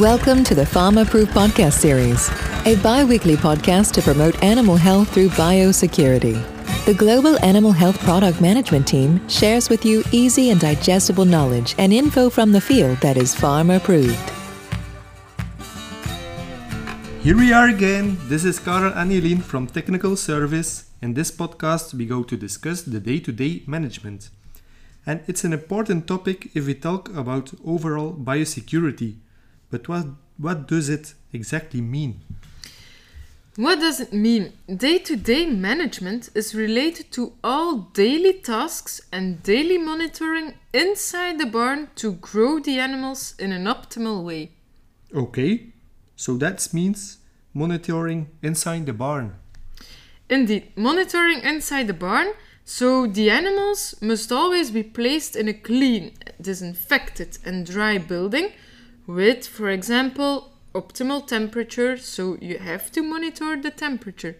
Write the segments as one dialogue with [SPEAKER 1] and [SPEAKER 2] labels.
[SPEAKER 1] Welcome to the Farm Approved Podcast Series, a bi weekly podcast to promote animal health through biosecurity. The Global Animal Health Product Management Team shares with you easy and digestible knowledge and info from the field that is farm approved.
[SPEAKER 2] Here we are again. This is Karel Anjelin from Technical Service. In this podcast, we go to discuss the day to day management. And it's an important topic if we talk about overall biosecurity. But what, what does it exactly mean?
[SPEAKER 3] What does it mean? Day to day management is related to all daily tasks and daily monitoring inside the barn to grow the animals in an optimal way.
[SPEAKER 2] Okay, so that means monitoring inside the barn.
[SPEAKER 3] Indeed, monitoring inside the barn, so the animals must always be placed in a clean, disinfected, and dry building with, for example, optimal temperature, so you have to monitor the temperature,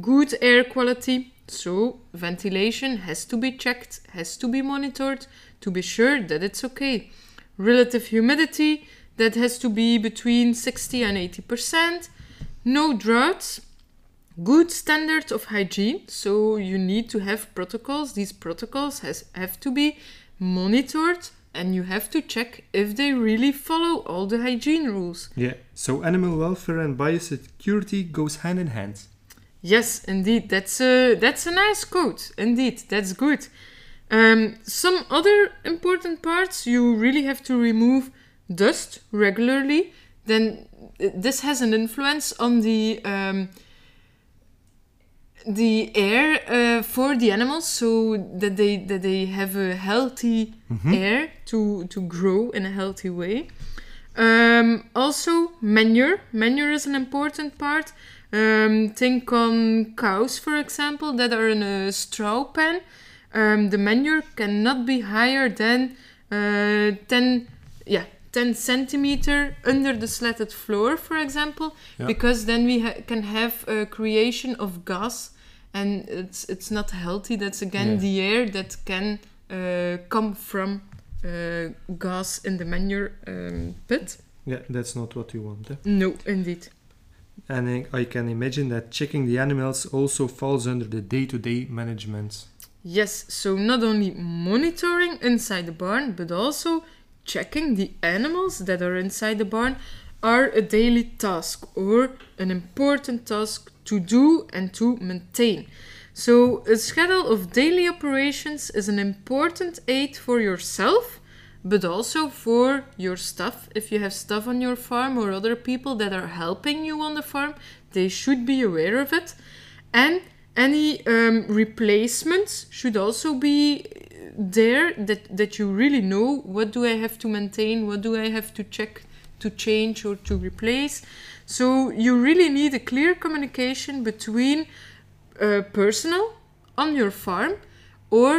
[SPEAKER 3] good air quality, so ventilation has to be checked, has to be monitored to be sure that it's okay. Relative humidity, that has to be between 60 and 80%. No droughts, good standard of hygiene, so you need to have protocols. These protocols has, have to be monitored and you have to check if they really follow all the hygiene rules.
[SPEAKER 2] Yeah, so animal welfare and biosecurity goes hand in hand.
[SPEAKER 3] Yes, indeed, that's a that's a nice quote. Indeed, that's good. Um, some other important parts you really have to remove dust regularly. Then uh, this has an influence on the um, the air uh, for the animals so that they that they have a healthy air to to grow in a healthy way. Um, also manure. Manure is an important part. Um, think on cows for example that are in a straw pen. Um, the manure cannot be higher than uh, 10 yeah 10 centimeter under the slatted floor for example
[SPEAKER 2] Yeah.
[SPEAKER 3] because then we ha- can have a creation of gas and it's it's not healthy that's again
[SPEAKER 2] Yeah.
[SPEAKER 3] the air that can uh, come from uh, gas in the manure um, pit
[SPEAKER 2] Yeah, that's not what you want. eh?
[SPEAKER 3] no indeed
[SPEAKER 2] And I, I can imagine that checking the animals also falls under the day to day management.
[SPEAKER 3] yes so not only monitoring inside the barn but also checking the animals that are inside the barn are a daily task or an important task to do and to maintain. So, a schedule of daily operations is an important aid for yourself, but also for your staff. If you have staff on your farm or other people that are helping you on the farm, they should be aware of it. And any um, replacements should also be there that, that you really know what do I have to maintain, what do I have to check to change or to replace. So you really need a clear communication between uh, personnel on your farm or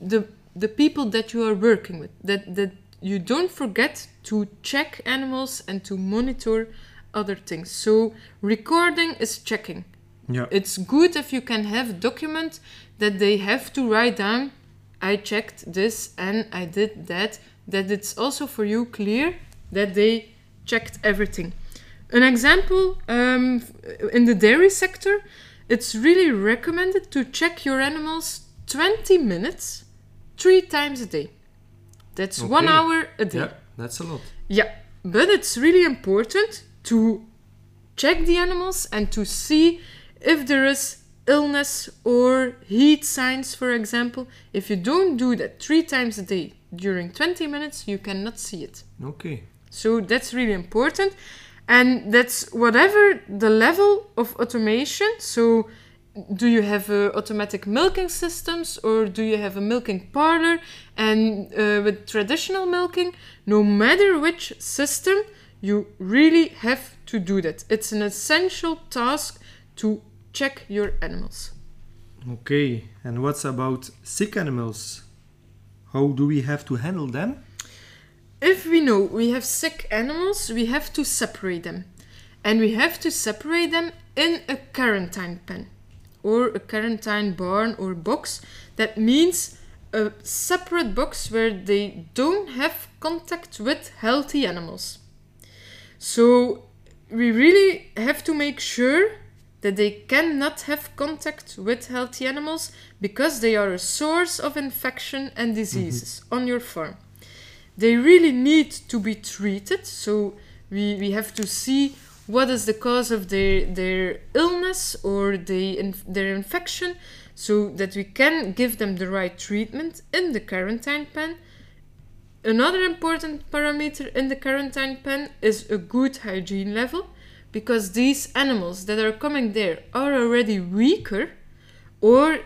[SPEAKER 3] the the people that you are working with. That that you don't forget to check animals and to monitor other things. So recording is checking.
[SPEAKER 2] Yeah.
[SPEAKER 3] It's good if you can have a document that they have to write down. I checked this and I did that. That it's also for you clear that they checked everything. An example um, in the dairy sector, it's really recommended to check your animals 20 minutes, three times a day. That's one hour a day.
[SPEAKER 2] Yeah, that's a lot.
[SPEAKER 3] Yeah, but it's really important to check the animals and to see if there is illness or heat signs, for example. If you don't do that three times a day during 20 minutes, you cannot see it.
[SPEAKER 2] Okay.
[SPEAKER 3] So that's really important. And that's whatever the level of automation. So, do you have uh, automatic milking systems or do you have a milking parlor? And uh, with traditional milking, no matter which system, you really have to do that. It's an essential task to check your animals.
[SPEAKER 2] Okay, and what's about sick animals? How do we have to handle them?
[SPEAKER 3] If we know we have sick animals, we have to separate them. And we have to separate them in a quarantine pen or a quarantine barn or box. That means a separate box where they don't have contact with healthy animals. So we really have to make sure that they cannot have contact with healthy animals because they are a source of infection and diseases mm-hmm. on your farm. They really need to be treated, so we, we have to see what is the cause of their, their illness or the, their infection so that we can give them the right treatment in the quarantine pen. Another important parameter in the quarantine pen is a good hygiene level because these animals that are coming there are already weaker or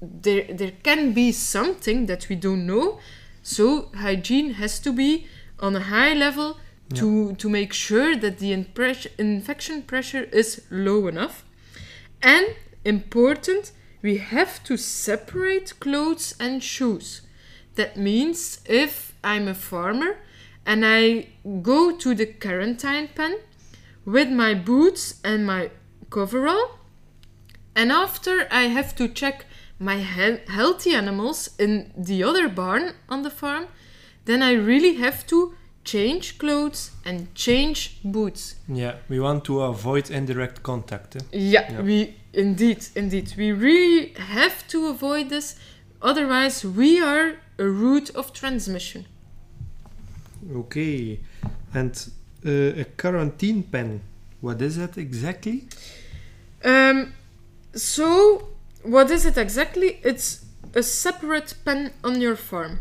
[SPEAKER 3] there, there can be something that we don't know so hygiene has to be on a high level to, to make sure that the infection pressure is low enough and important we have to separate clothes and shoes that means if i'm a farmer and i go to the quarantine pen with my boots and my coverall. And after I have to check my he- healthy animals in the other barn on the farm, then I really have to change clothes and change boots.
[SPEAKER 2] Yeah, we want to avoid indirect contact. eh?
[SPEAKER 3] Yeah,
[SPEAKER 2] Yeah.
[SPEAKER 3] we indeed, indeed, we really have to avoid this. Otherwise, we are a route of transmission.
[SPEAKER 2] Okay, and uh, a quarantine pen. What is that exactly?
[SPEAKER 3] Um, so, what is it exactly? It's a separate pen on your farm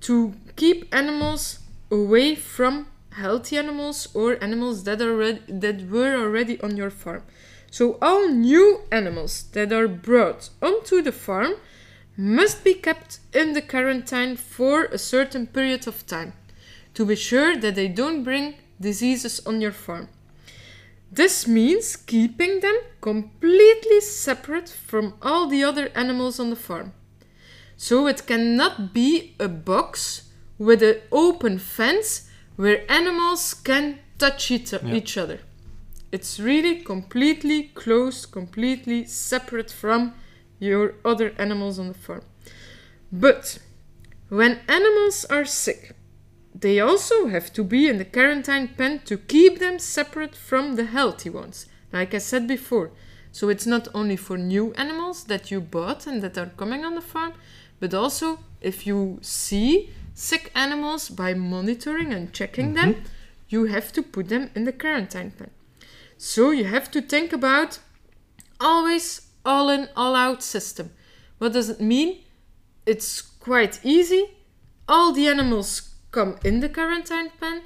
[SPEAKER 3] to keep animals away from healthy animals or animals that are that were already on your farm. So all new animals that are brought onto the farm must be kept in the quarantine for a certain period of time to be sure that they don't bring diseases on your farm. This means keeping them completely separate from all the other animals on the farm. So it cannot be a box with an open fence where animals can touch each,
[SPEAKER 2] Yeah.
[SPEAKER 3] each other. It's really completely closed, completely separate from your other animals on the farm. But when animals are sick, they also have to be in the quarantine pen to keep them separate from the healthy ones, like I said before. So it's not only for new animals that you bought and that are coming on the farm, but also if you see sick animals by monitoring and checking them, mm-hmm. you have to put them in the quarantine pen. So you have to think about always all in, all out system. What does it mean? It's quite easy. All the animals come in the quarantine pen,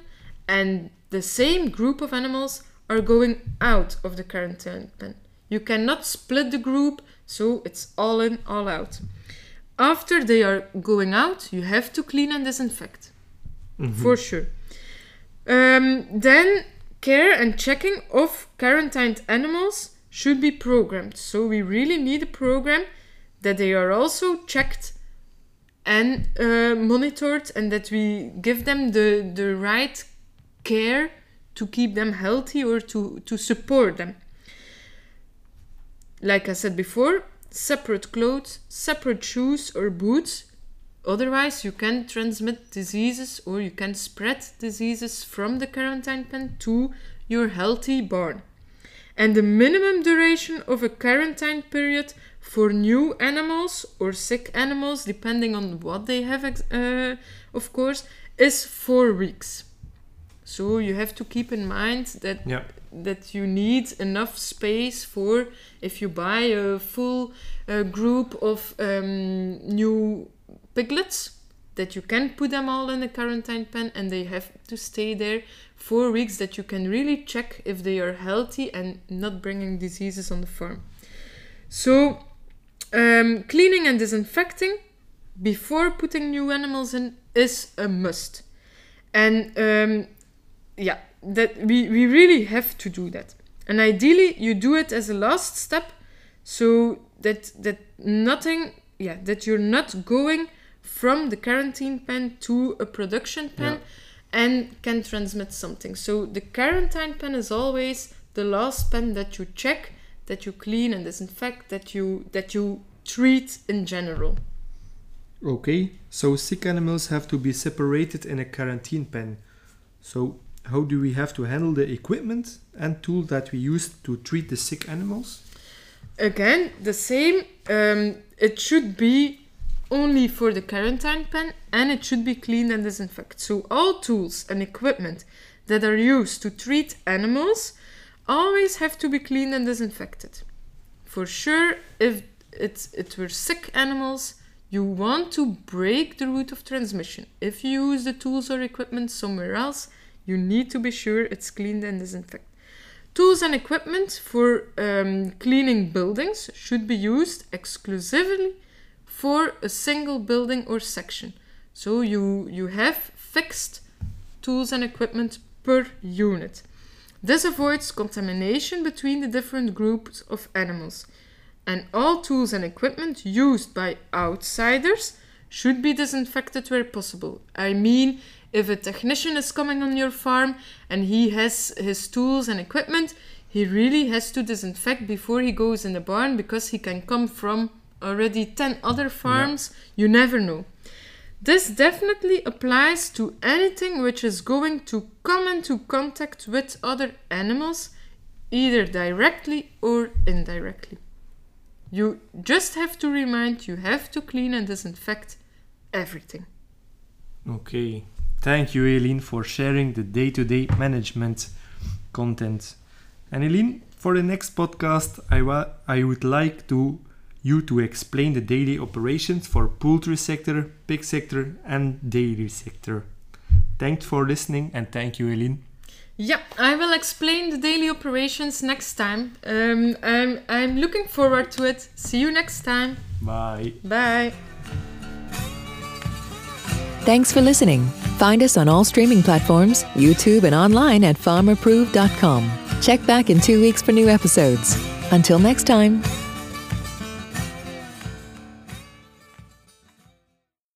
[SPEAKER 3] and the same group of animals are going out of the quarantine pen. You cannot split the group, so it's all in, all out. After they are going out, you have to clean and disinfect for sure. Um, then care and checking of quarantined animals should be programmed. So we really need a program that they are also checked and uh, monitored, and that we give them the the right care to keep them healthy or to to support them. Like I said before, separate clothes, separate shoes or boots Otherwise, you can transmit diseases or you can spread diseases from the quarantine pen to your healthy barn. And the minimum duration of a quarantine period for new animals or sick animals, depending on what they have, ex- uh, of course, is four weeks. So you have to keep in mind that
[SPEAKER 2] Yeah.
[SPEAKER 3] that you need enough space for if you buy a full uh, group of um, new piglets that you can put them all in a quarantine pen and they have to stay there four weeks that you can really check if they are healthy and not bringing diseases on the farm. So um, cleaning and disinfecting before putting new animals in is a must. And um, yeah that we, we really have to do that. And ideally you do it as a last step so that that nothing yeah that you're not going from the quarantine pen to a production pen
[SPEAKER 2] Yeah.
[SPEAKER 3] and can transmit something so the quarantine pen is always the last pen that you check that you clean and disinfect that you that you treat in general
[SPEAKER 2] Okay, so sick animals have to be separated in a quarantine pen. So how do we have to handle the equipment and tool that we use to treat the sick animals?
[SPEAKER 3] Again, the same. Um, it should be only for the quarantine pen and it should be cleaned and disinfected. So all tools and equipment that are used to treat animals always have to be cleaned and disinfected. For sure, if it, it were sick animals, you want to break the route of transmission. If you use the tools or equipment somewhere else, you need to be sure it's cleaned and disinfected. Tools and equipment for um, cleaning buildings should be used exclusively for a single building or section. So you, you have fixed tools and equipment per unit. This avoids contamination between the different groups of animals. And all tools and equipment used by outsiders should be disinfected where possible. I mean, if a technician is coming on your farm and he has his tools and equipment, he really has to disinfect before he goes in the barn because he can come from already 10 other farms. You never know. This definitely applies to anything which is going to come into contact with other animals, either directly or indirectly. You just have to remind you have to clean and disinfect everything.
[SPEAKER 2] Okay. Thank you, Eileen, for sharing the day to day management content. And Eileen, for the next podcast, I, wa- I would like to you to explain the daily operations for poultry sector, pig sector, and dairy sector. Thanks for listening, and thank you, Eileen.
[SPEAKER 3] Yeah, I will explain the daily operations next time. Um, I'm, I'm looking forward to it. See you next time.
[SPEAKER 2] Bye.
[SPEAKER 3] Bye.
[SPEAKER 1] Thanks for listening. Find us on all streaming platforms, YouTube, and online at farmapproved.com. Check back in two weeks for new episodes. Until next time.